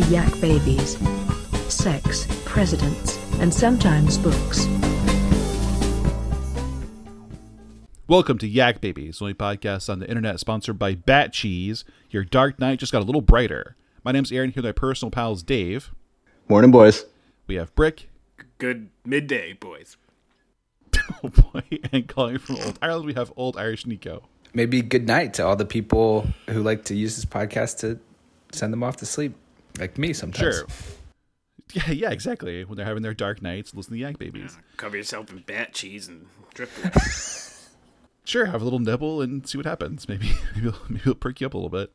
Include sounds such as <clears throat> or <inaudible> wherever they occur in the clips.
the Yak Babies. Sex, presidents, and sometimes books. Welcome to Yak Babies, the only podcast on the internet sponsored by Bat Cheese. Your dark night just got a little brighter. My name's Aaron, here with my personal pals Dave. Morning, boys. We have Brick. Good midday, boys. Oh <laughs> boy, and calling from Old Ireland, we have Old Irish Nico. maybe good night to all the people who like to use this podcast to send them off to sleep, like me sometimes. Sure. Yeah, yeah, exactly. When they're having their dark nights, listen to Yak Babies. Cover yourself in bat cheese and drip. <laughs> Sure, have a little nibble and see what happens. Maybe <laughs> maybe it'll, maybe it'll perk you up a little bit.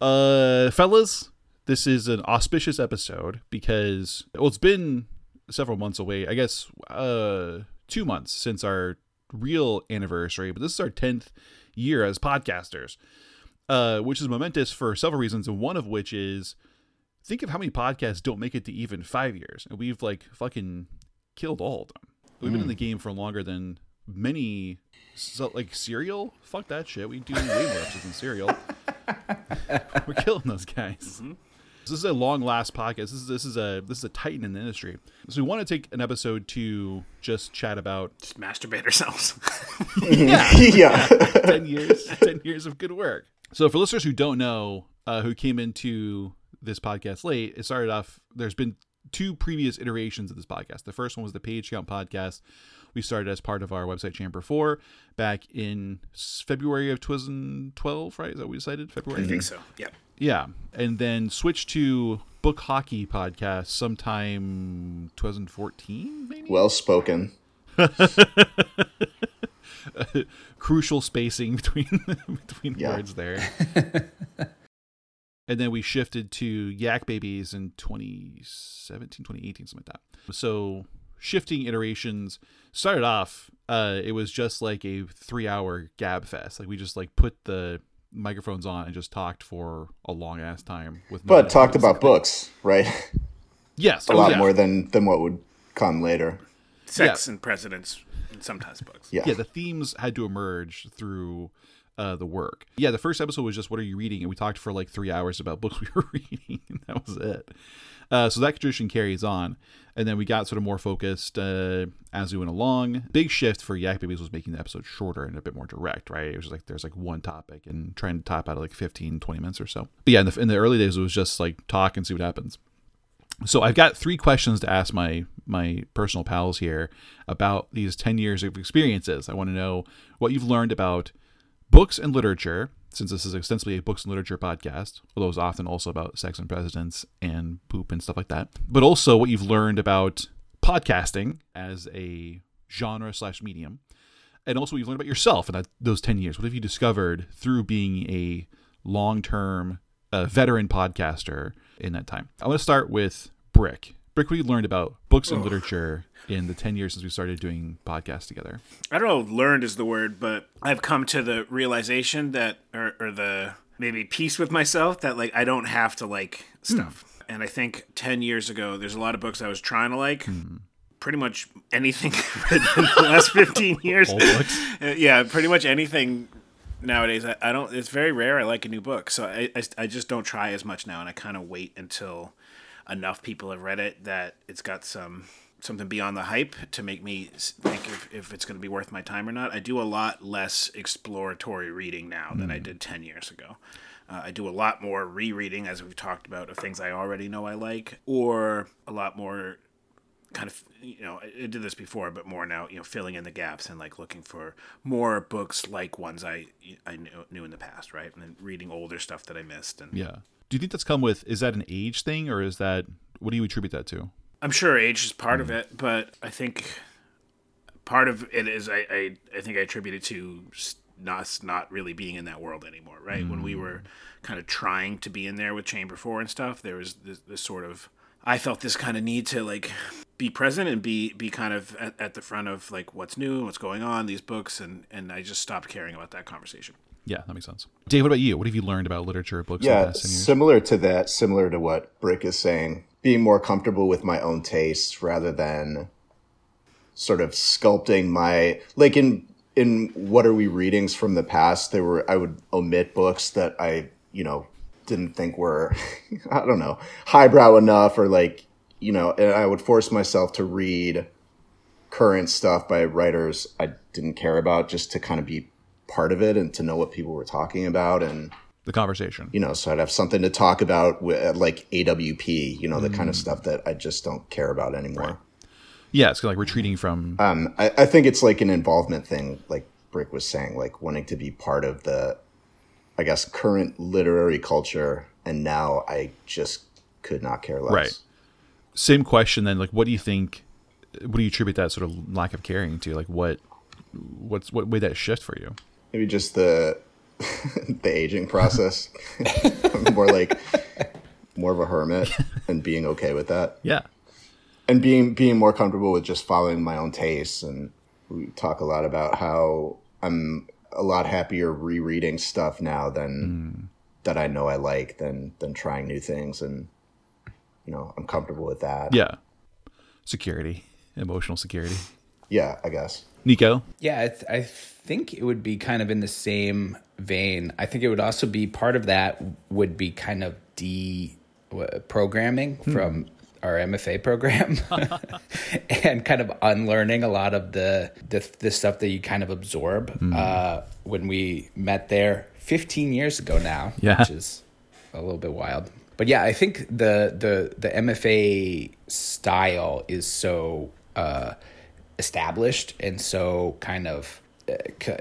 Uh, fellas, this is an auspicious episode because well, it's been several months away. I guess uh, two months since our real anniversary, but this is our tenth year as podcasters, uh, which is momentous for several reasons, and one of which is think of how many podcasts don't make it to even five years, and we've like fucking killed all of them. We've been in the game for longer than many, so, like Serial. Fuck that shit. We do way more episodes than Serial. <laughs> We're killing those guys. This is a long last podcast. This is this is a this is a titan in the industry. So we want to take an episode to just chat about Just masturbate ourselves. <laughs> yeah, <laughs> yeah. 10 years 10 years of good work so for listeners who don't know uh, who came into this podcast late it started off there's been two previous iterations of this podcast the first one was the page count podcast we started as part of our website chamber 4 back in february of 2012 right is that what we decided february I think so. Yep. yeah and then switched to book hockey podcast sometime 2014 maybe well spoken. <laughs> crucial spacing <laughs> between between Yeah. words there. <laughs> and then we shifted to Yak Babies in 2017, 2018, something like that. So shifting iterations started off uh it was just like a 3-hour gab fest. Like we just like put the microphones on and just talked for a long ass time with no But talked notes. about books, right? yes, A oh, lot yeah. more than than what would come later. Sex and presidents and sometimes books. Yeah. yeah, the themes had to emerge through uh, the work. Yeah, the first episode was just what are you reading, and we talked for like three hours about <laughs> books we were reading, and that was it. Uh, so that tradition carries on, and then we got sort of more focused uh, as we went along. Big shift for Yak Babies was making the episode shorter and a bit more direct, right? It was like there's like one topic and trying to top out like 15, 20 minutes or so. But yeah, in the, in the early days, it was just like talk and see what happens. So I've got three questions to ask my my personal pals here about these 10 years of experiences. I want to know what you've learned about books and literature, since this is extensively a books and literature podcast, although it's often also about sex and presidents and poop and stuff like that. But also what you've learned about podcasting as a genre slash medium, and also what you've learned about yourself in that, those 10 years. What have you discovered through being a long term uh, veteran podcaster in that time? I want to start with Brick. Brick, what you learned about books and literature in the 10 years since we started doing podcasts together? I don't know learned is the word, but I've come to the realization that, or, or the maybe peace with myself that like I don't have to like stuff. And I think 10 years ago, there's a lot of books I was trying to like. Pretty much anything <laughs> in the last 15 <laughs> years. Uh, yeah, pretty much anything nowadays. I, I don't. It's very rare I like a new book, so I, I, I just don't try as much now, and I kind of wait until enough people have read it that it's got some something beyond the hype to make me think if, if it's going to be worth my time or not. I do a lot less exploratory reading now than I did ten years ago. Uh, I do a lot more rereading, as we've talked about, of things I already know I like, or a lot more kind of you know I did this before, but more now you know filling in the gaps and like looking for more books like ones I I knew, knew in the past, right? And then reading older stuff that I missed, and Yeah. Do you think that's come with, is that an age thing or is that, what do you attribute that to? I'm sure age is part of mm-hmm. it, but I think part of it is I I, I think I attribute it to us not really being in that world anymore, right? When we mm. were kind of trying to be in there with Chamber Four and stuff, there was this, this sort of I felt this kind of need to like be present and be be kind of at, at the front of like what's new, what's going on, these books, and and I just stopped caring about that conversation. Yeah, that makes sense. Dave, what about you? What have you learned about literature, books, Yeah, past 10 years? similar to that, similar to what Brick is saying, being more comfortable with my own tastes rather than sort of sculpting my like in in what are we readings from the past there were I would omit books that I, you know, didn't think were, <laughs> I don't know, highbrow enough or like, you know, and I would force myself to read current stuff by writers I didn't care about just to kind of be part of it and to know what people were talking about and The conversation. you know so I'd have something to talk about with like AWP you know the kind Mm. of stuff that I just don't care about anymore Yeah, it's like retreating from. um I, I think it's like an involvement thing like Brick was saying like wanting to be part of the I guess current literary culture and now I just could not care less Right. Same question then. Like, what do you think? What do you attribute that sort of lack of caring to? Like, what, what's what made that shift for you? maybe just the <laughs> the aging process <laughs> more like more of a hermit and being okay with that Yeah. and being being more comfortable with just following my own tastes and we talk a lot about how i'm a lot happier rereading stuff now than mm. that i know i like than than trying new things and you know i'm comfortable with that Yeah. Security, emotional security. yeah i guess Nico. Yeah, I, th- I think it would be kind of in the same vein. I think it would also be part of that would be kind of de programming from our MFA program <laughs> and kind of unlearning a lot of the the, the stuff that you kind of absorb uh, when we met there 15 years ago now, Yeah. which is a little bit wild. But yeah, I think the the the MFA style is so uh, established and so kind of uh,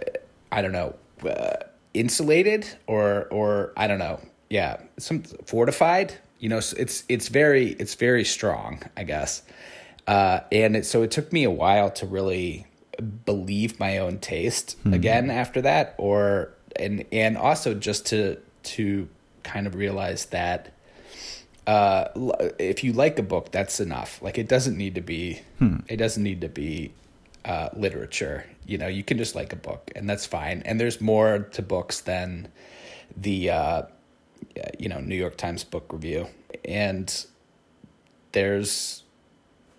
I don't know uh, insulated or or I don't know. Yeah some fortified you know it's it's very it's very strong I guess. Uh, and it, so it took me a while to really believe my own taste again after that or and and also just to to kind of realize that uh, if you like a book, that's enough. Like it doesn't need to be, it doesn't need to be uh, literature. You know, you can just like a book, and that's fine. And there's more to books than the, uh, you know, New York Times book review. And there's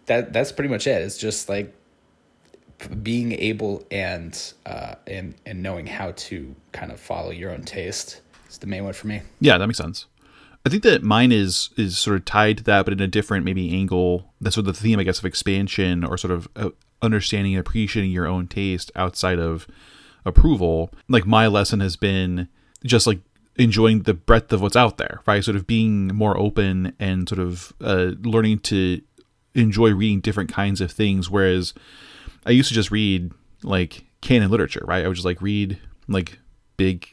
that. That's pretty much it. It's just like being able and uh, and and knowing how to kind of follow your own taste is the main one for me. Yeah, that makes sense. I think that mine is is sort of tied to that, but in a different maybe angle. That's sort of the theme, I guess, of expansion or sort of uh, understanding and appreciating your own taste outside of approval. Like my lesson has been just like enjoying the breadth of what's out there, right? Sort of being more open and sort of uh, learning to enjoy reading different kinds of things. Whereas I used to just read like canon literature, right? I would just like read like big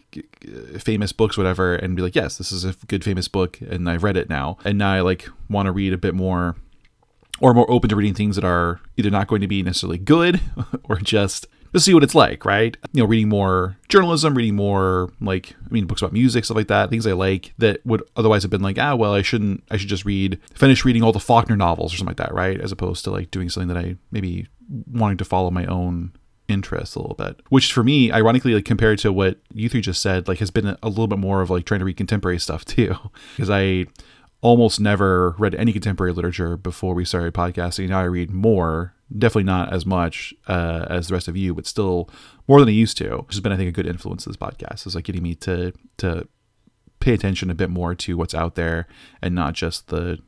uh, famous books whatever and be like yes this is a good famous book and i've read it now. And now i like want to read a bit more or more open to reading things that are either not going to be necessarily good <laughs> or just to see what it's like right? You know reading more journalism reading more like i mean books about music stuff like that things i like that would otherwise have been like ah well i shouldn't i should just read finish reading all the faulkner novels or something like that right? As opposed to like doing something that i maybe wanting to follow my own interest a little bit which for me ironically like compared to what you three just said like has been a, little bit more of like trying to read contemporary stuff <laughs> too. Because i almost never read any contemporary literature before we started podcasting. Now i read more definitely not as much uh, as the rest of you but still more than i used to which has been i think a good influence of this podcast is like getting me to to pay attention a bit more to what's out there and not just the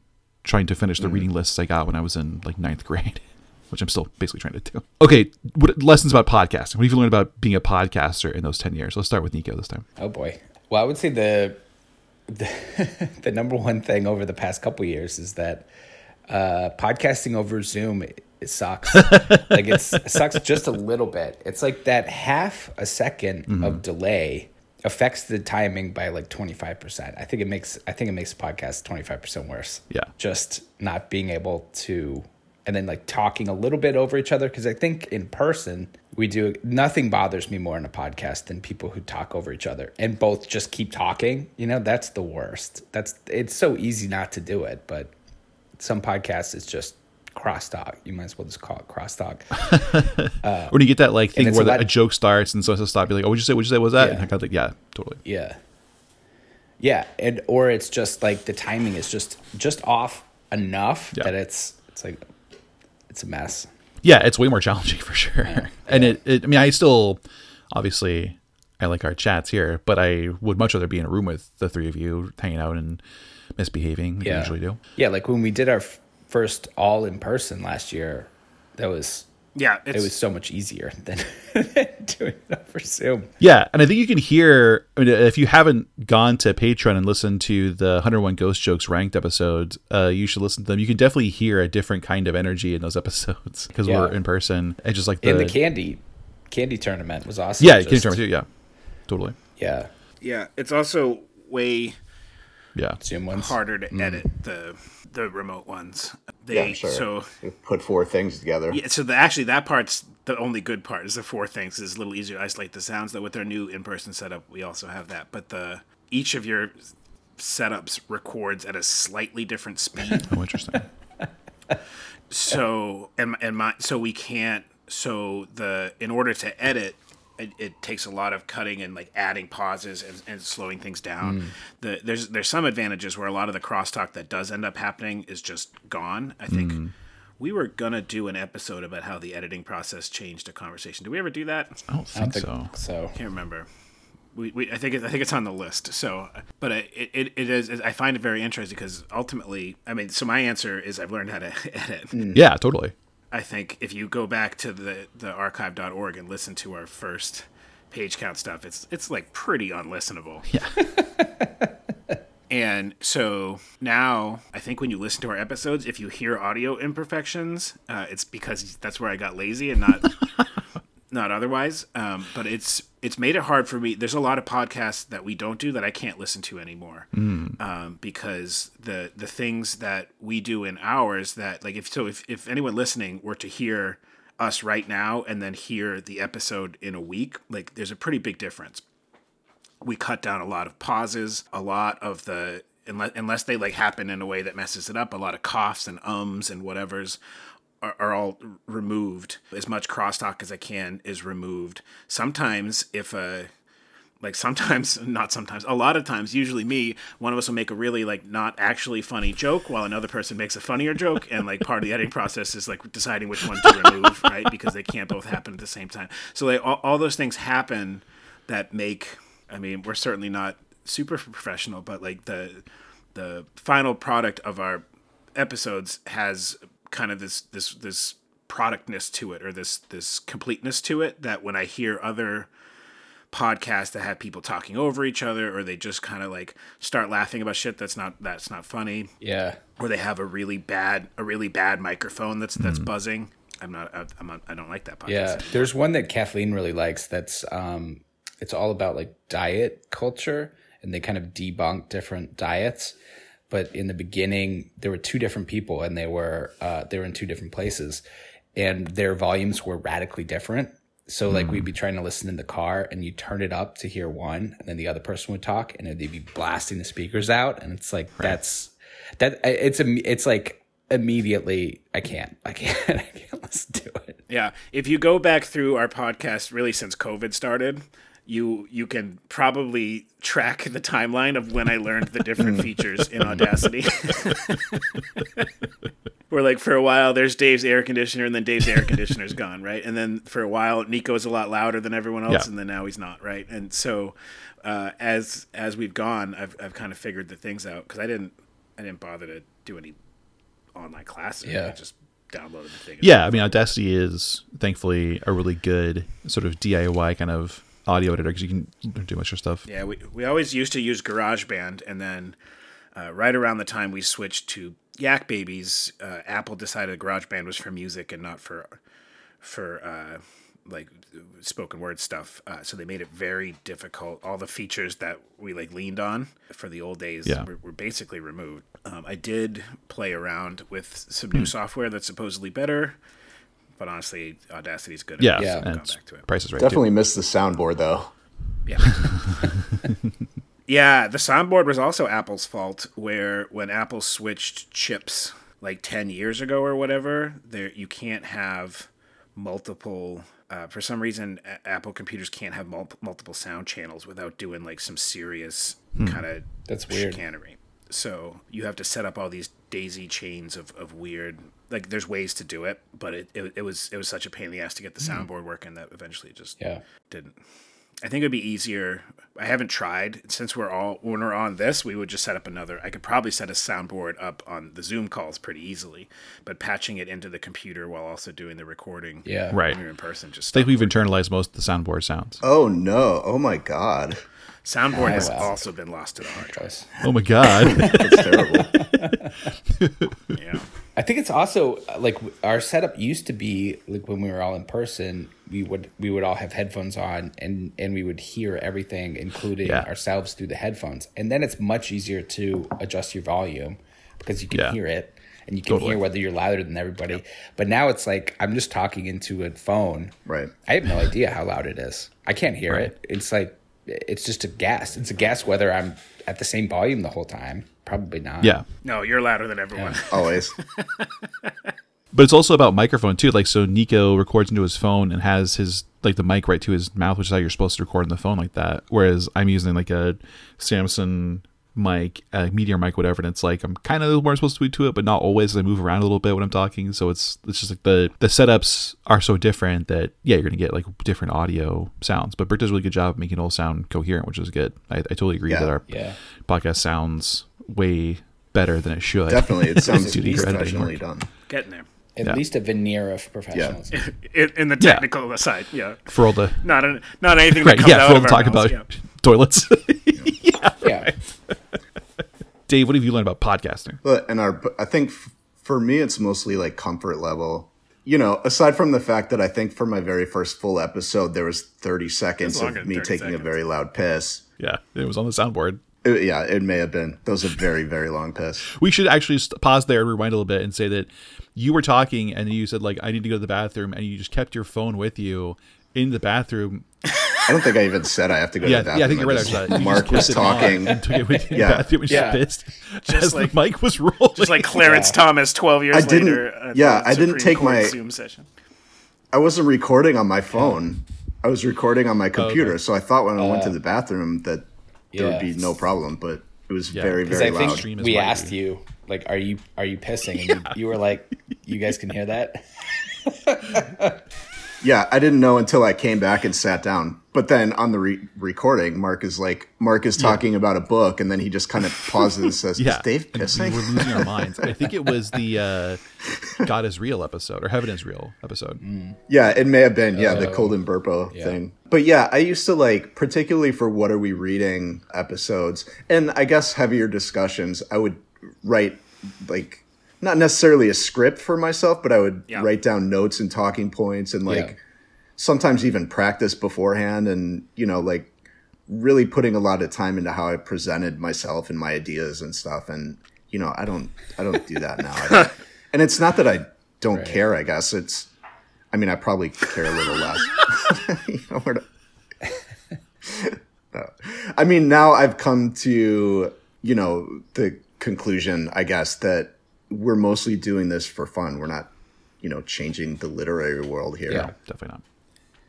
trying to finish the reading lists i got when i was in like ninth <laughs> grade which I'm still basically trying to do. <laughs> Okay, what lessons about podcasting? What have you learned about being a podcaster in those ten years? Let's start with Nico this time. Oh boy. Well, I would say the the, <laughs> the number one thing over the past couple years is that uh, podcasting over Zoom it, it sucks. <laughs> like it's, it sucks just a little bit. It's like that half a 2nd of delay affects the timing by like 25%. I think it makes I think it makes the podcast 25% worse. Yeah. Just not being able to and then like talking a little bit over each other because I think in person we do nothing bothers me more in a podcast than people who talk over each other and both just keep talking. You know, that's the worst. That's it's so easy not to do it, but some podcasts it's just crosstalk. You might as well just call it crosstalk. <laughs> when you get that like thing where a lot- a joke starts and so it's to stop, be like, "Oh, what'd you say? What'd you say? What was that?" Yeah. And I kind of like, "Yeah, totally." Yeah. Yeah, and or it's just like the timing is just just off enough Yeah. that it's it's like it's a mess. Yeah, it's way more challenging <laughs> for sure. And it, it, I mean, I still, obviously, I like our chats here, but I would much rather be in a room with the three of you hanging out and misbehaving. Yeah. usually do. Yeah, like when we did our f- first all in person last year, that was Yeah, it's, it was so much easier <laughs> than doing it over Zoom. Yeah, and I think you can hear I mean, if you haven't gone to Patreon and listened to the 101 Ghost Jokes ranked episodes, uh, you should listen to them. You can definitely hear a different kind of energy in those <laughs> episodes because Yeah. we're in person. And just like the, In the candy candy tournament was awesome. yeah, Just- Candy Tournament too. Yeah, totally. Yeah, yeah, it's also way Yeah, Zoom ones. harder to edit the the remote ones. They Yeah, sure. so You put four things together. yeah, so the, actually that part's the only good part is the four things is a little easier to isolate the sounds. That with our new in person setup, we also have that. But the each of your setups records at a slightly different speed. <laughs> oh, interesting. so and and my so we can't so the in order to edit it, it takes a lot of cutting and like adding pauses and, and slowing things down mm. the there's there's some advantages where a lot of the crosstalk that does end up happening is just gone i think mm. we were gonna do an episode about how the editing process changed a conversation did we ever do that I don't I don't think think so. so. can't remember. We, we I think it, I think it's on the list. So, but it, it, it is I find it very interesting because ultimately, I mean, so my answer is I've learned how to <laughs> edit. Mm. Yeah, totally. I think if you go back to the the archive.org and listen to our first page count stuff, it's it's like pretty unlistenable. <laughs> Yeah. And so now, I think when you listen to our episodes, if you hear audio imperfections, uh, it's because that's where I got lazy and not <laughs> not otherwise. Um, but it's it's made it hard for me. There's a lot of podcasts that we don't do that I can't listen to anymore um, because the the things that we do in ours that like if so if if anyone listening were to hear us right now and then hear the episode in a week, like there's a pretty big difference we cut down a lot of pauses, a lot of the unless unless they like happen in a way that messes it up, a lot of coughs and ums and whatever's are, are all removed. As much crosstalk as I can is removed. Sometimes if a like sometimes <laughs> not sometimes a lot of times usually me one of us will make a really like not actually funny joke while another person makes a funnier joke and like part of the editing process is like deciding which one to remove <laughs> right because they can't both happen at the same time so like all, all those things happen that make i mean we're certainly not super professional but like the the final product of our episodes has kind of this this this productness to it or this this completeness to it that when i hear other podcasts that have people talking over each other or they just kind of like start laughing about shit that's not that's not funny Yeah, or they have a really bad a really bad microphone that's that's buzzing i'm not i'm not i don't like that podcast yeah. There's one that Kathleen really likes. That's um, it's all about like diet culture, and they kind of debunk different diets. But in the beginning, there were two different people, and they were uh, they were in two different places, and their volumes were radically different. So like we'd be trying to listen in the car, and you turn it up to hear one, and then the other person would talk, and they'd be blasting the speakers out, and it's like that's that it's a it's like immediately I can't I can't <laughs> I can't listen to it. Yeah, if you go back through our podcast, really since COVID started, you you can probably track the timeline of when I learned the different <laughs> features in Audacity. <laughs> Where like for a while there's Dave's air conditioner, and then Dave's air conditioner's gone, right? And then for a while Nico's a lot louder than everyone else, Yeah. and then now he's not, right? And so uh, as as we've gone, I've I've kind of figured the things out because I didn't I didn't bother to do any online classes. Yeah. I just downloaded the thing. Yeah, I mean, Audacity is thankfully a really good sort of DIY kind of audio editor because you can do much of stuff. Yeah, we, we always used to use GarageBand, and then uh, right around the time we switched to Yak Babies, uh, Apple decided GarageBand was for music and not for for uh, like spoken word stuff. Uh, so they made it very difficult. All the features that we like leaned on for the old days Yeah. were, were basically removed. Um, I did play around with some new software that's supposedly better, but honestly, Audacity's good. Yeah, Yeah. and Gone back to it. price is right. Definitely missed the soundboard though. Yeah. <laughs> yeah, the soundboard was also Apple's fault where when Apple switched chips like 10 years ago or whatever, there you can't have multiple uh, for some reason A- Apple computers can't have mul- multiple sound channels without doing like some serious kind of That's weird. chicanery. So you have to set up all these daisy chains of, of weird like there's ways to do it, but it, it, it was it was such a pain in the ass to get the mm-hmm. soundboard working that eventually it just Yeah. didn't. I think it'd be easier. I haven't tried since we're all when we're on this. We would just set up another. I could probably set a soundboard up on the Zoom calls pretty easily, but patching it into the computer while also doing the recording, Yeah. Right. you're in person, just I think we've internalized most of the soundboard sounds. Oh no! Oh my god! soundboard has well. also been lost to the hard drive. Oh my god. <laughs> That's terrible. <laughs> Yeah, I think it's also like our setup used to be like when we were all in person, we would we would all have headphones on and and we would hear everything, including Yeah. ourselves through the headphones. And then it's much easier to adjust your volume because you can Yeah. hear it and you can Totally. hear whether you're louder than everybody. But now it's like I'm just talking into a phone. Right. I have no idea how loud it is. I can't hear it. It's like it's just a guess. It's a guess whether I'm at the same volume the whole time. Probably not. yeah. no, you're louder than everyone. <laughs> Always. But it's also about microphone too. Like so Nico records into his phone and has his like the mic right to his mouth, which is how you're supposed to record on the phone like that. Whereas I'm using like a Samson mic, a meteor mic, whatever, and it's like I'm kind of where I'm supposed to be to it, but not always. I move around a little bit when I'm talking, so it's it's just like the the setups are so different that yeah, you're gonna get like different audio sounds. But Britt does a really good job of making it all sound coherent, which is good. I, I totally agree Yeah. that our Yeah. podcast sounds way better than it should. Definitely, it <laughs> sounds Due to your professionally done. Getting there At Yeah. least a veneer of professionalism. <laughs> in, in the Yeah. technical side. Yeah, for all the not a, not anything right, that comes yeah, out for all the talk mouths, about yeah. toilets. <laughs> yeah. Dave, what have you learned about podcasting? But and our, I think f- for me, it's mostly like comfort level. You know, aside from the fact that I think for my very first full episode, there was 30 seconds longer of me 30 taking a very loud piss. Yeah, it was on the soundboard. It- yeah, it may have been. That was a very, very long piss. <laughs> We should actually just pause there and rewind a little bit and say that you were talking and you said like I need to go to the bathroom and you just kept your phone with you in the bathroom. I don't think I even said I have to go Yeah, to the bathroom. yeah, I think you're right. just- Actually, You Mark was clipped it on talking. and took it with you in Yeah. the bathroom and Yeah. just pissed Just as like- the mic was rolling. Just like Clarence Thomas, twelve years I didn't- later. yeah, I didn't take Court my- Zoom session. I wasn't recording on my phone. I was recording on my computer. okay. So I thought when I went to oh. the bathroom that there would be no problem, but it was Yeah, very, 'cause very I loud. Stream is we mighty. asked you, like, are you are you pissing? And you, you were like, you guys can hear that. <laughs> Yeah, I didn't know until I came back and sat down. But then on the re- recording, Mark is like, Mark is talking about a book, and then he just kind of pauses and says, <laughs> yeah, "Is Dave and pissing?" We were losing our minds. I think it was the uh, <laughs> God is real episode or Heaven is real episode. Yeah, it may have been. Yeah, the Oh. Colton Burpo Yeah. thing. But yeah, I used to like, particularly for What Are We Reading episodes, and I guess heavier discussions, I would write like, not necessarily a script for myself, but I would Yeah. write down notes and talking points and like Yeah. sometimes even practice beforehand and, you know, like really putting a lot of time into how I presented myself and my ideas and stuff. And, you know, I don't, I don't do that now. <laughs> And it's not that I don't Right. care, I guess. It's, I mean, I probably care a little less. <laughs> You know, we're not- <laughs> No. I mean, now I've come to, you know, the conclusion, I guess, that we're mostly doing this for fun. We're not, you know, changing the literary world here. Yeah. Definitely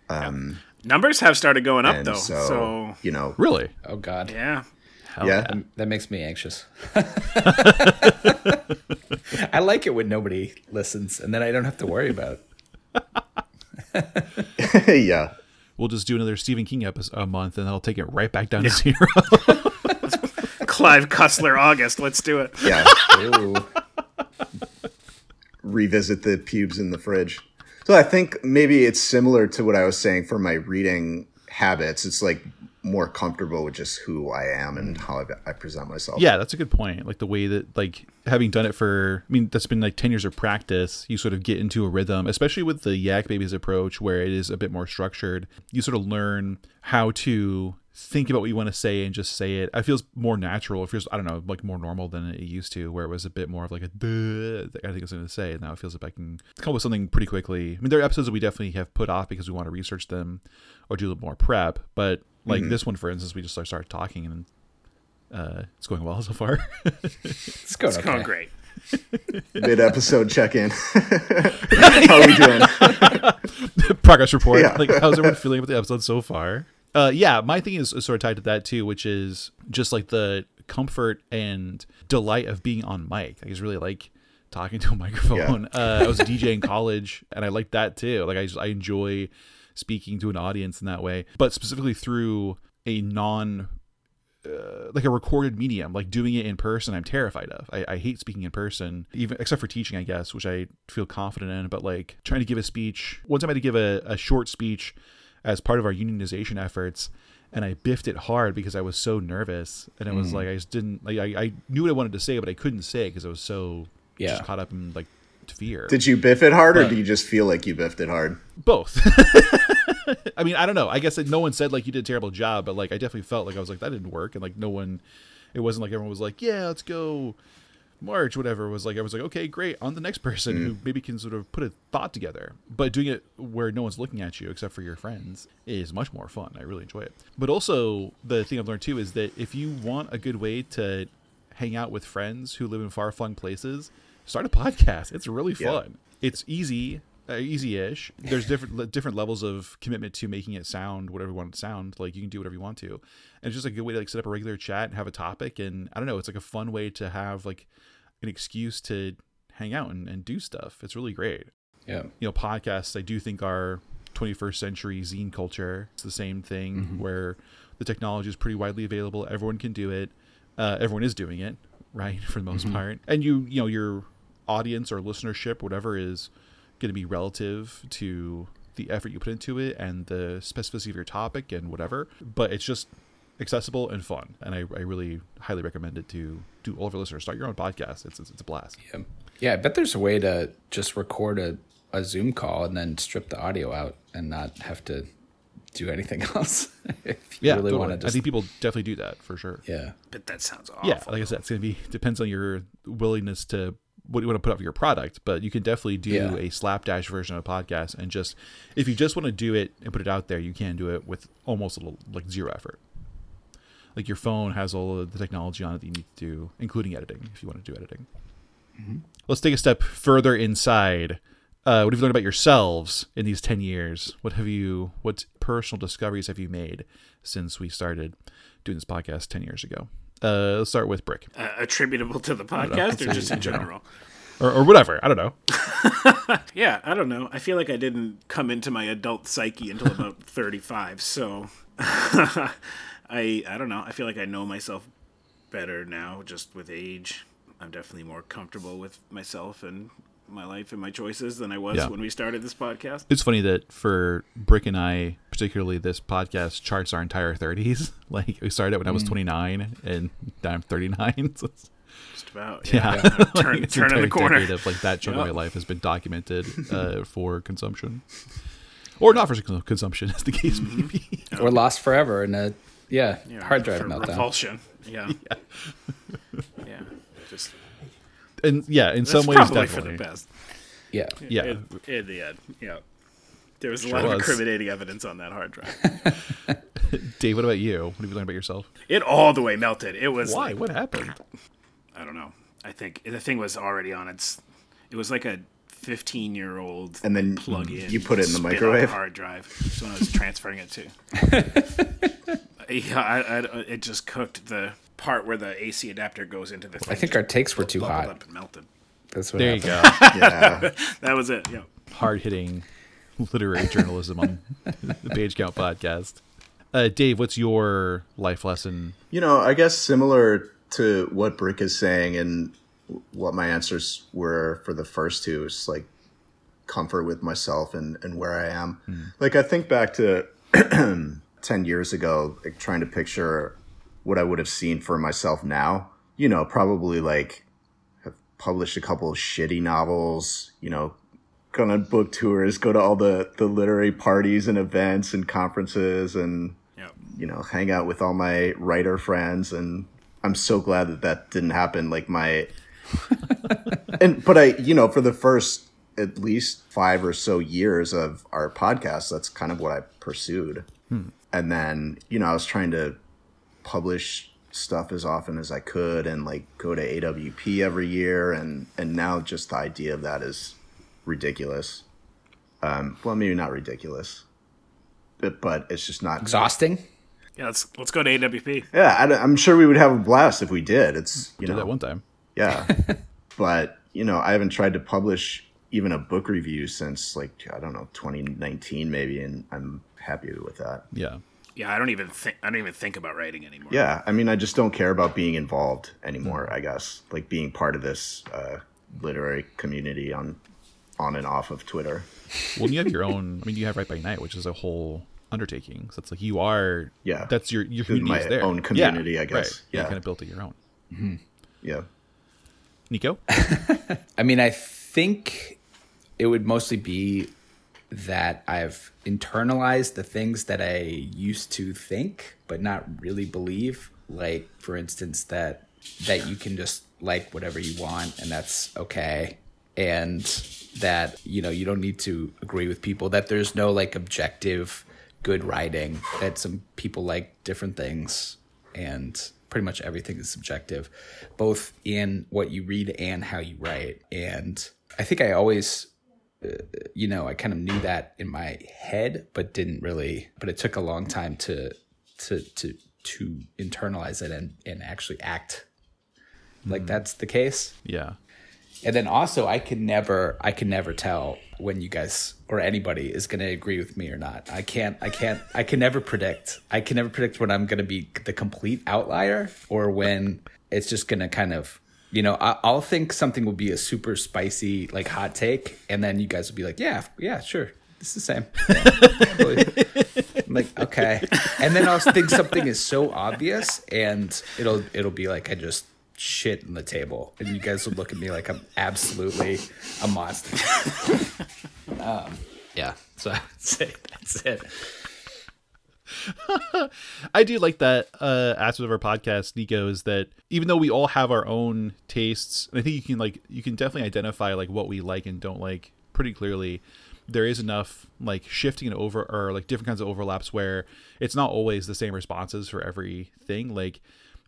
not. Numbers have started going up though. so, So, you know, Really? Oh God, yeah, Hell yeah. Um, that makes me anxious. <laughs> I like it when nobody listens, and then I don't have to worry about it. <laughs> <laughs> yeah. We'll just do another Stephen King episode a month, and I'll take it right back down to zero. Clive Cussler, August. Let's do it. Yeah. Revisit the pubes in the fridge. So I think maybe it's similar to what I was saying for my reading habits. It's like more comfortable with just who I am and how I, I present myself. yeah, that's a good point. Like the way that, like, having done it for, I mean, that's been like 10 years of practice. You sort of get into a rhythm, especially with the Yak Babies approach, where it is a bit more structured. You sort of learn how to think about what you want to say and just say it. It feels more natural. It feels, I don't know, like more normal than it used to, where it was a bit more of like a duh, that I think I was going to say. And now it feels like I can come up with something pretty quickly. I mean, there are episodes that we definitely have put off because we want to research them or do a little more prep. But like this one, for instance, we just started talking and uh, it's going well <laughs> so far. It's going It's okay. going great. <laughs> Mid episode check in. <laughs> how are we doing? Progress report. Yeah. Like, how's everyone feeling about the episode so far? Uh, yeah, my thing is, is sort of tied to that too, which is just like the comfort and delight of being on mic. I just really like talking to a <laughs> microphone. Uh, I was a DJ in <laughs> college, and I like that too. Like, I just I enjoy speaking to an audience in that way, but specifically through a non uh, like a recorded medium, like doing it in person, I'm terrified of. I, I hate speaking in person, even except for teaching, I guess, which I feel confident in. But like trying to give a speech, one time I had to give a, a short speech as part of our unionization efforts, and I biffed it hard because I was so nervous, and it was mm. like I just didn't like I, I knew what I wanted to say, but I couldn't say it because I was so Yeah. just caught up in like fear. Did you biff it hard, or But- do you just feel like you biffed it hard? both. <laughs> I mean, I don't know. I guess that no one said like you did a terrible job, but like I definitely felt like I was like that didn't work, and like no one. It wasn't like everyone was like, yeah, let's go march, whatever. Was like I was like, okay, great, on the next person who maybe can sort of put a thought together. But doing it where no one's looking at you except for your friends is much more fun. I really enjoy it. But also the thing I've learned too is that if you want a good way to hang out with friends who live in far flung places, start a podcast. It's really Yeah. fun. It's easy, uh, easy-ish. There's different different levels of commitment to making it sound whatever you want it to sound. Like you can do whatever you want to, and it's just a good way to like set up a regular chat and have a topic. And I don't know, it's like a fun way to have like an excuse to hang out and, and do stuff. It's really great. Yeah. You know, podcasts I do think are 21st century zine culture. It's the same thing where the technology is pretty widely available. Everyone can do it. Uh, everyone is doing it, right, <laughs> for the most part. And you, you know, your audience or listenership, whatever, is going to be relative to the effort you put into it and the specificity of your topic and whatever. But it's just accessible and fun, and I, I really highly recommend it to to all of our listeners. Start your own podcast. It's it's, it's a blast. Yeah. Yeah. I bet there's a way to just record a, a Zoom call and then strip the audio out and not have to do anything <laughs> else. if you Yeah, really totally. want to I think people definitely do that for sure. yeah. But that sounds awful. yeah like i said it's going to be depends on your willingness to what you want to put out for your product but you can definitely do Yeah. a slapdash version of a podcast and just if you just want to do it and put it out there you can do it with almost a little, like zero effort like your phone has all of the technology on it that you need to do including editing if you want to do editing let's take a step further inside uh, what have you learned about yourselves in these 10 years what have you what personal discoveries have you made since we started doing this podcast 10 years ago uh, let's start with brick Uh, attributable to the know. podcast or just in in <laughs> general. general? or, or whatever i don't know <laughs> Yeah, I don't know. I feel like I didn't come into my adult psyche until about <laughs> 35. So I I don't know. I feel like I know myself better now just with age. I'm definitely more comfortable with myself and my life and my choices than I was Yeah. when we started this podcast. it's funny that for brick and i particularly this podcast charts our entire 30s <laughs> like we started when i was 29 and now i'm 39 <laughs> so it's, Just about. yeah, Yeah. <laughs> Like, Turn, it's turn in the corner. of like that chunk of my life has been documented uh, for consumption or not for consumption as the case may be Or lost forever in a yeah, Yeah, hard drive meltdown. Revulsion. <laughs> Yeah. Yeah. Just and yeah in some ways probably definitely for the best. Yeah. yeah In, in the end, yeah. There was a Sure lot of was. incriminating evidence on that hard drive. <laughs> dave what about you what have you learned about yourself It all the way melted. It was why like what happened <clears throat> I don't know. I think the thing was already on its. It was like a 15 year old And then plug in. you put it in the microwave? hard drive. So when I was transferring it to. <laughs> yeah, I, I, it just cooked the part where the AC adapter goes into the. Thing I think our takes were too bubbled hot. up and melted. That's what there you happened. go <laughs> Yeah. <laughs> That was it. Yeah. hard-hitting literary journalism on <laughs> the page count podcast uh, dave what's your life lesson You know, I guess similar to what Brick is saying and what my answers were for the first two is like comfort with myself and, and where I am. Like I think back to <clears throat> 10 years ago, like trying to picture what I would have seen for myself now, you know, probably like have published a couple of shitty novels, you know, gone on book tours, go to all the, the literary parties and events and conferences and Yeah. you know, hang out with all my writer friends, and I'm so glad that that didn't happen. Like my, <laughs> and but I, you know, for the first at least five or so years of our podcast, that's kind of what I pursued, hmm. And then you know, I was trying to publish stuff as often as I could, and like go to AWP every year, and and now just the idea of that is ridiculous. Um, well, maybe not ridiculous, but, but it's just not Exhausting. Yeah. Let's let's go to AWP. Yeah, I, am sure we would have a blast if we did. It's you did know, that one time yeah, <laughs> but you know, I haven't tried to publish even a book review since like I don't know 2019 maybe, and I'm happy with that. Yeah. Yeah, I don't even think I don't even think about writing anymore. Yeah, I mean, I just don't care about being involved anymore. I guess like being part of this uh, literary community on on and off of Twitter. Well, you have your own. I mean, you have Write by Night, which is a whole undertaking. So it's like you are. Yeah. That's your your This is community my there. own community, I Right. guess. You Yeah. kind of built it your own. Yeah. Nico. <laughs> I mean, I think it would mostly be that I've internalized the things that I used to think but not really believe. Like, for instance, that that you can just like whatever you want and that's okay, and that you know you don't need to agree with people. That there's no like objective good writing. That some people like different things and pretty much everything is subjective, both in what you read and how you write. And I think I always, you know, I kind of knew that in my head, but didn't really. But it took a long time to to to to internalize it and and actually act like mm. that's the case. Yeah. And then also, I can never, I can never tell when you guys or anybody is going to agree with me or not. I can't, I can't, I can never predict. I can never predict when I'm going to be the complete outlier or when it's just going to kind of, you know, I, I'll think something will be a super spicy, like hot take, and then you guys will be like, yeah, yeah, sure, it's the same. <laughs> I'm like, okay, and then I'll think something is so obvious, and it'll, it'll be like I just shit on the table, and you guys will look at me like I'm absolutely a monster. <laughs> um, yeah, so I'd say that's it. <laughs> I do like that uh, aspect of our podcast, Nico, is that even though we all have our own tastes, and I think you can like you can definitely identify like what we like and don't like pretty clearly. There is enough like shifting and over or like different kinds of overlaps where it's not always the same responses for everything. Like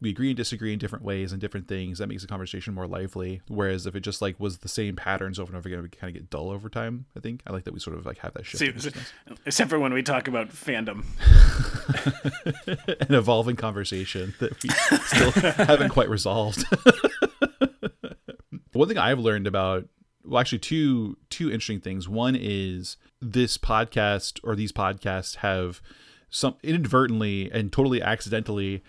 we agree and disagree in different ways and different things. That makes the conversation more lively. Whereas if it just like was the same patterns over and over again, we kind of get dull over time. I think I like that we sort of like have that shift. See, nice. <laughs> except for when we talk about fandom. <laughs> an evolving conversation that we still <laughs> haven't quite resolved. One thing I've learned about well actually two two interesting things. One is this podcast or these podcasts have some inadvertently and totally accidentally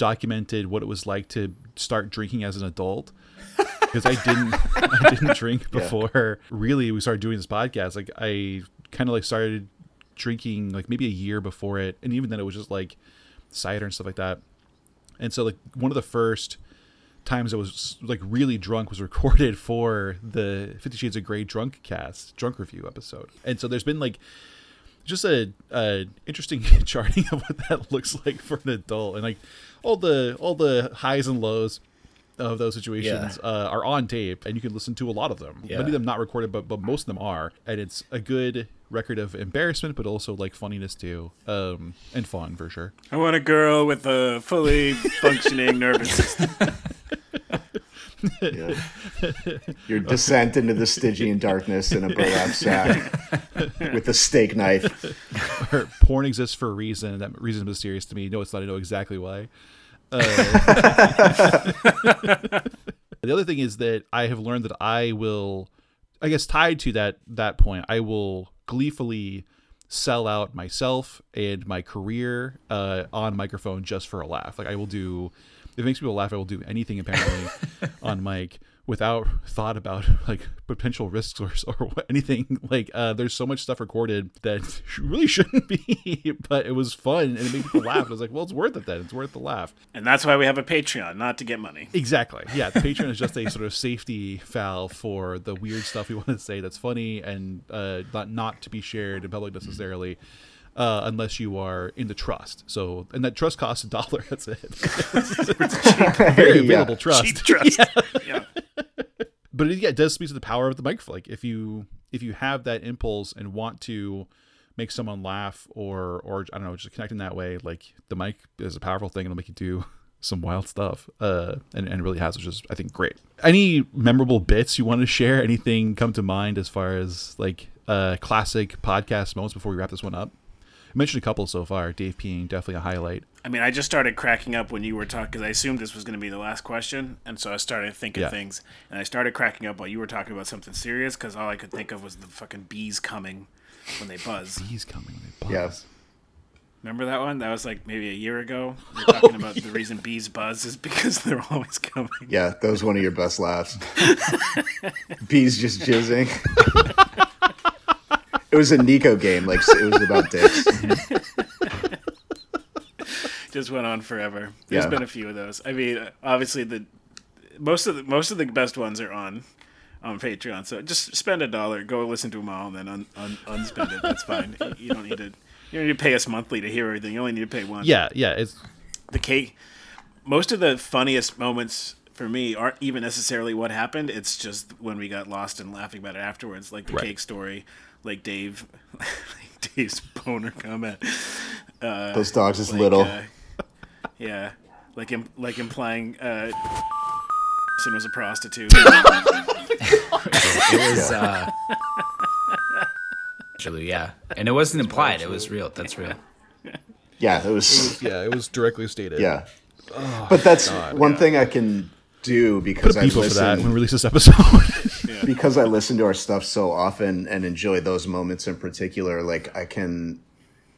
documented what it was like to start drinking as an adult <laughs> because I didn't I didn't drink before really we started doing this podcast. Like I kind of like started drinking like maybe a year before it, and even then it was just like cider and stuff like that. And so like one of the first times I was like really drunk was recorded for the Fifty Shades of Grey drunk cast drunk review episode. And so there's been like just a, a interesting <laughs> charting of what that looks like for an adult. And like all the all the highs and lows of those situations uh, are on tape and you can listen to a lot of them. Yeah. many of them not recorded but, but most of them are. And it's a good record of embarrassment but also like funniness too. Um, and fun for sure. I want a girl with a fully functioning nervous system. <laughs> Yeah. Your descent into the Stygian darkness in a burlap sack with a steak knife. or porn exists for a reason. That reason is mysterious to me. No it's not. I know exactly why. Uh, <laughs> the other thing is that i have learned that i will i guess tied to that that point i will gleefully sell out myself and my career uh, on microphone just for a laugh. Like i will do if it makes people laugh. I will do anything apparently <laughs> on mic without thought about like potential risks or, <laughs> or anything. Like uh there's so much stuff recorded that really shouldn't <laughs> be but it was fun and it made people laugh. I was like well it's worth it then. It's worth the laugh. And that's why we have a Patreon, not to get money. exactly. Yeah the patreon is just a sort of safety valve for the weird stuff we want to say that's funny and uh not, not to be shared in public necessarily uh, unless you are in the trust. So, and that trust costs a dollar. <laughs> That's it. <laughs> Very Yeah. available trust. Cheap trust. <laughs> yeah. but it, yeah, it does speak to the power of the microphone. Like if you if you have that impulse and want to make someone laugh or or I don't know, just connect in that way, like the mic is a powerful thing it'll make you do some wild stuff. Uh and, and really has, which is I think great. Any memorable bits you want to share? Anything come to mind as far as like uh classic podcast moments before we wrap this one up? I mentioned a couple so far. Dave peeing definitely a highlight. I mean, I just started cracking up when you were talking because I assumed this was going to be the last question, and so I started thinking Yeah. things, and I started cracking up while you were talking about something serious because all I could think of was the fucking bees coming when they buzz. bees coming. when they buzz. Yes. Remember that one? That was like maybe a year ago. <laughs> We were talking about the reason bees buzz is <laughs> because they're always coming. Yeah, that was one of your best laughs. <laughs> Bees just jizzing. It was a Nico game, like it was about dicks. <laughs> Just went on forever. There's Yeah. been a few of those. I mean, obviously the most of the most of the best ones are on on Patreon. So just spend a dollar, go listen to them all, and then un, un, unspend it. That's fine. You don't need to. You don't need to pay us monthly to hear everything. You only need to pay once. Yeah, yeah. It's the cake most of the funniest moments for me aren't even necessarily what happened it's just when we got lost and laughing about it afterwards like the Right. cake story like dave <laughs> like dave's boner comment uh, Those dogs is like, little. uh, yeah like im- like implying uh was a prostitute <laughs> <laughs> It was. uh Actually, yeah, and it wasn't implied; it was real. That's real. Yeah, it was. yeah. It was directly stated. Yeah, but that's one thing I can do because Put I a people for that when we release this episode. Because I listen to our stuff so often and enjoy those moments in particular. Like I can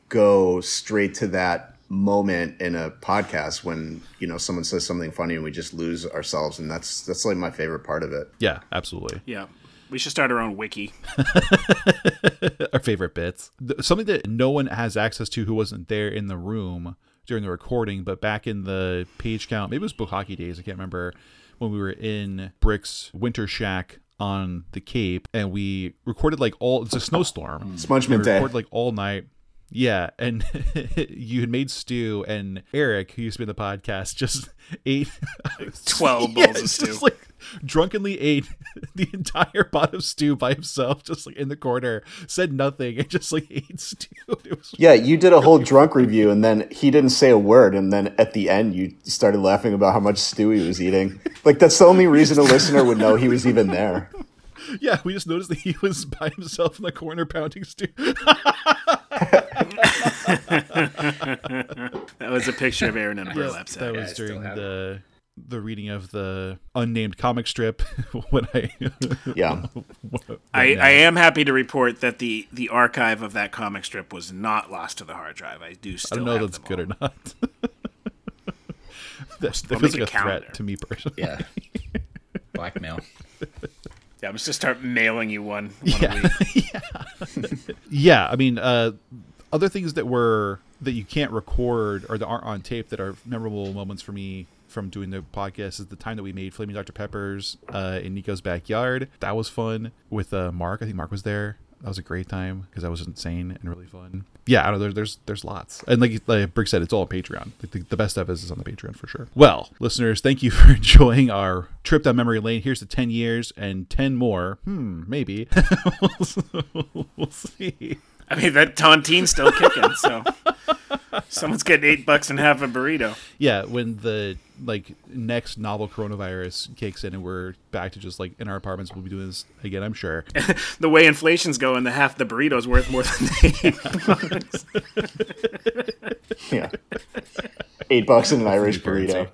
go straight to that moment in a podcast when you know someone says something funny and we just lose ourselves, and that's that's like my favorite part of it. yeah, absolutely. yeah we should start our own wiki <laughs> our favorite bits. Something that no one has access to who wasn't there in the room during the recording, but back in the page count, maybe it was book hockey days, I can't remember, when we were in Brick's winter shack on the Cape and we recorded like all it's a snowstorm. Mm. Smudgement we Day. recorded like all night. Yeah, and <laughs> you had made stew, and Eric, who used to be in the podcast, just <laughs> ate 12 <laughs> Yeah, bowls of just, stew like drunkenly ate <laughs> the entire pot of stew by himself, just like in the corner, said nothing, and just like <laughs> ate stew. It was Yeah, you did a whole drunk review, and then he didn't say a word, and then at the end, you started laughing about how much stew he was eating. <laughs> Like that's the only reason a listener would know he was even there. yeah. We just noticed that he was by himself in the corner pounding stew. that was a picture of aaron in a burlap sack that was still during have the the reading of the unnamed comic strip <laughs> when I <laughs> Yeah, <laughs> I, I am happy to report that the, the archive of that comic strip was not lost to the hard drive. I do I don't know if that's good all. or not. that that feels like a a calendar. threat to me personally. Yeah, blackmail. Yeah, I'm just gonna start mailing you one. one Yeah. A week. yeah i mean uh other things that were that you can't record or that aren't on tape that are memorable moments for me from doing the podcast is the time that we made flaming dr peppers uh in nico's backyard. That was fun with uh mark. I think mark was there. That was a great time because that was insane and really fun. Yeah i don't know there, there's there's lots. And like like brick said it's all on patreon. The, the best stuff is, is on the patreon for sure. Well listeners thank you <laughs> for enjoying our trip down memory lane. Here's to 10 years and 10 more. Hmm maybe. <laughs> We'll see I mean that Tontine's still kicking, so someone's getting eight bucks and half a burrito. yeah when the like next novel coronavirus kicks in and we're back to just like in our apartments we'll be doing this again i'm sure <laughs> The way inflation's going, the half the burrito's worth more than eight <laughs> bucks. yeah. Eight bucks in an Irish currency. burrito.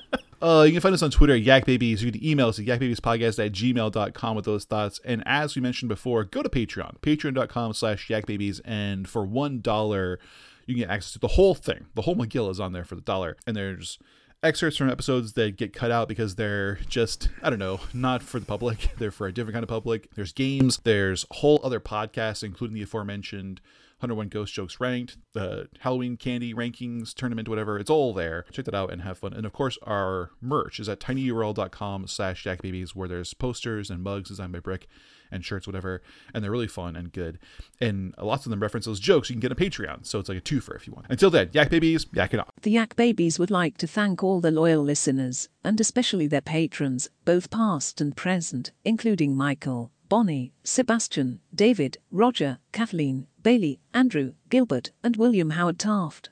<laughs> Uh, you can find us on Twitter at YakBabies. You can email us at yakbabiespodcast at gmail.com with those thoughts. And as we mentioned before, go to Patreon, patreon.com slash yakbabies. And for $1, you can get access to the whole thing. The whole McGill is on there for the dollar. And there's excerpts from episodes that get cut out because they're just, I don't know, not for the public. <laughs> They're for a different kind of public. There's games. There's whole other podcasts, including the aforementioned 101 Ghost Jokes Ranked, the Halloween Candy Rankings Tournament, whatever. It's all there. Check that out and have fun. And of course, our merch is at tinyurl.com slash yakbabies, where there's posters and mugs designed by Brick and shirts, whatever. And they're really fun and good. And lots of them reference those jokes you can get on Patreon. So it's like a twofer if you want. Until then, Yak Babies, yak it on. The Yak Babies would like to thank all the loyal listeners, and especially their patrons, both past and present, including Michael, Bonnie, Sebastian, David, Roger, Kathleen, Bailey, Andrew, Gilbert, and William Howard Taft.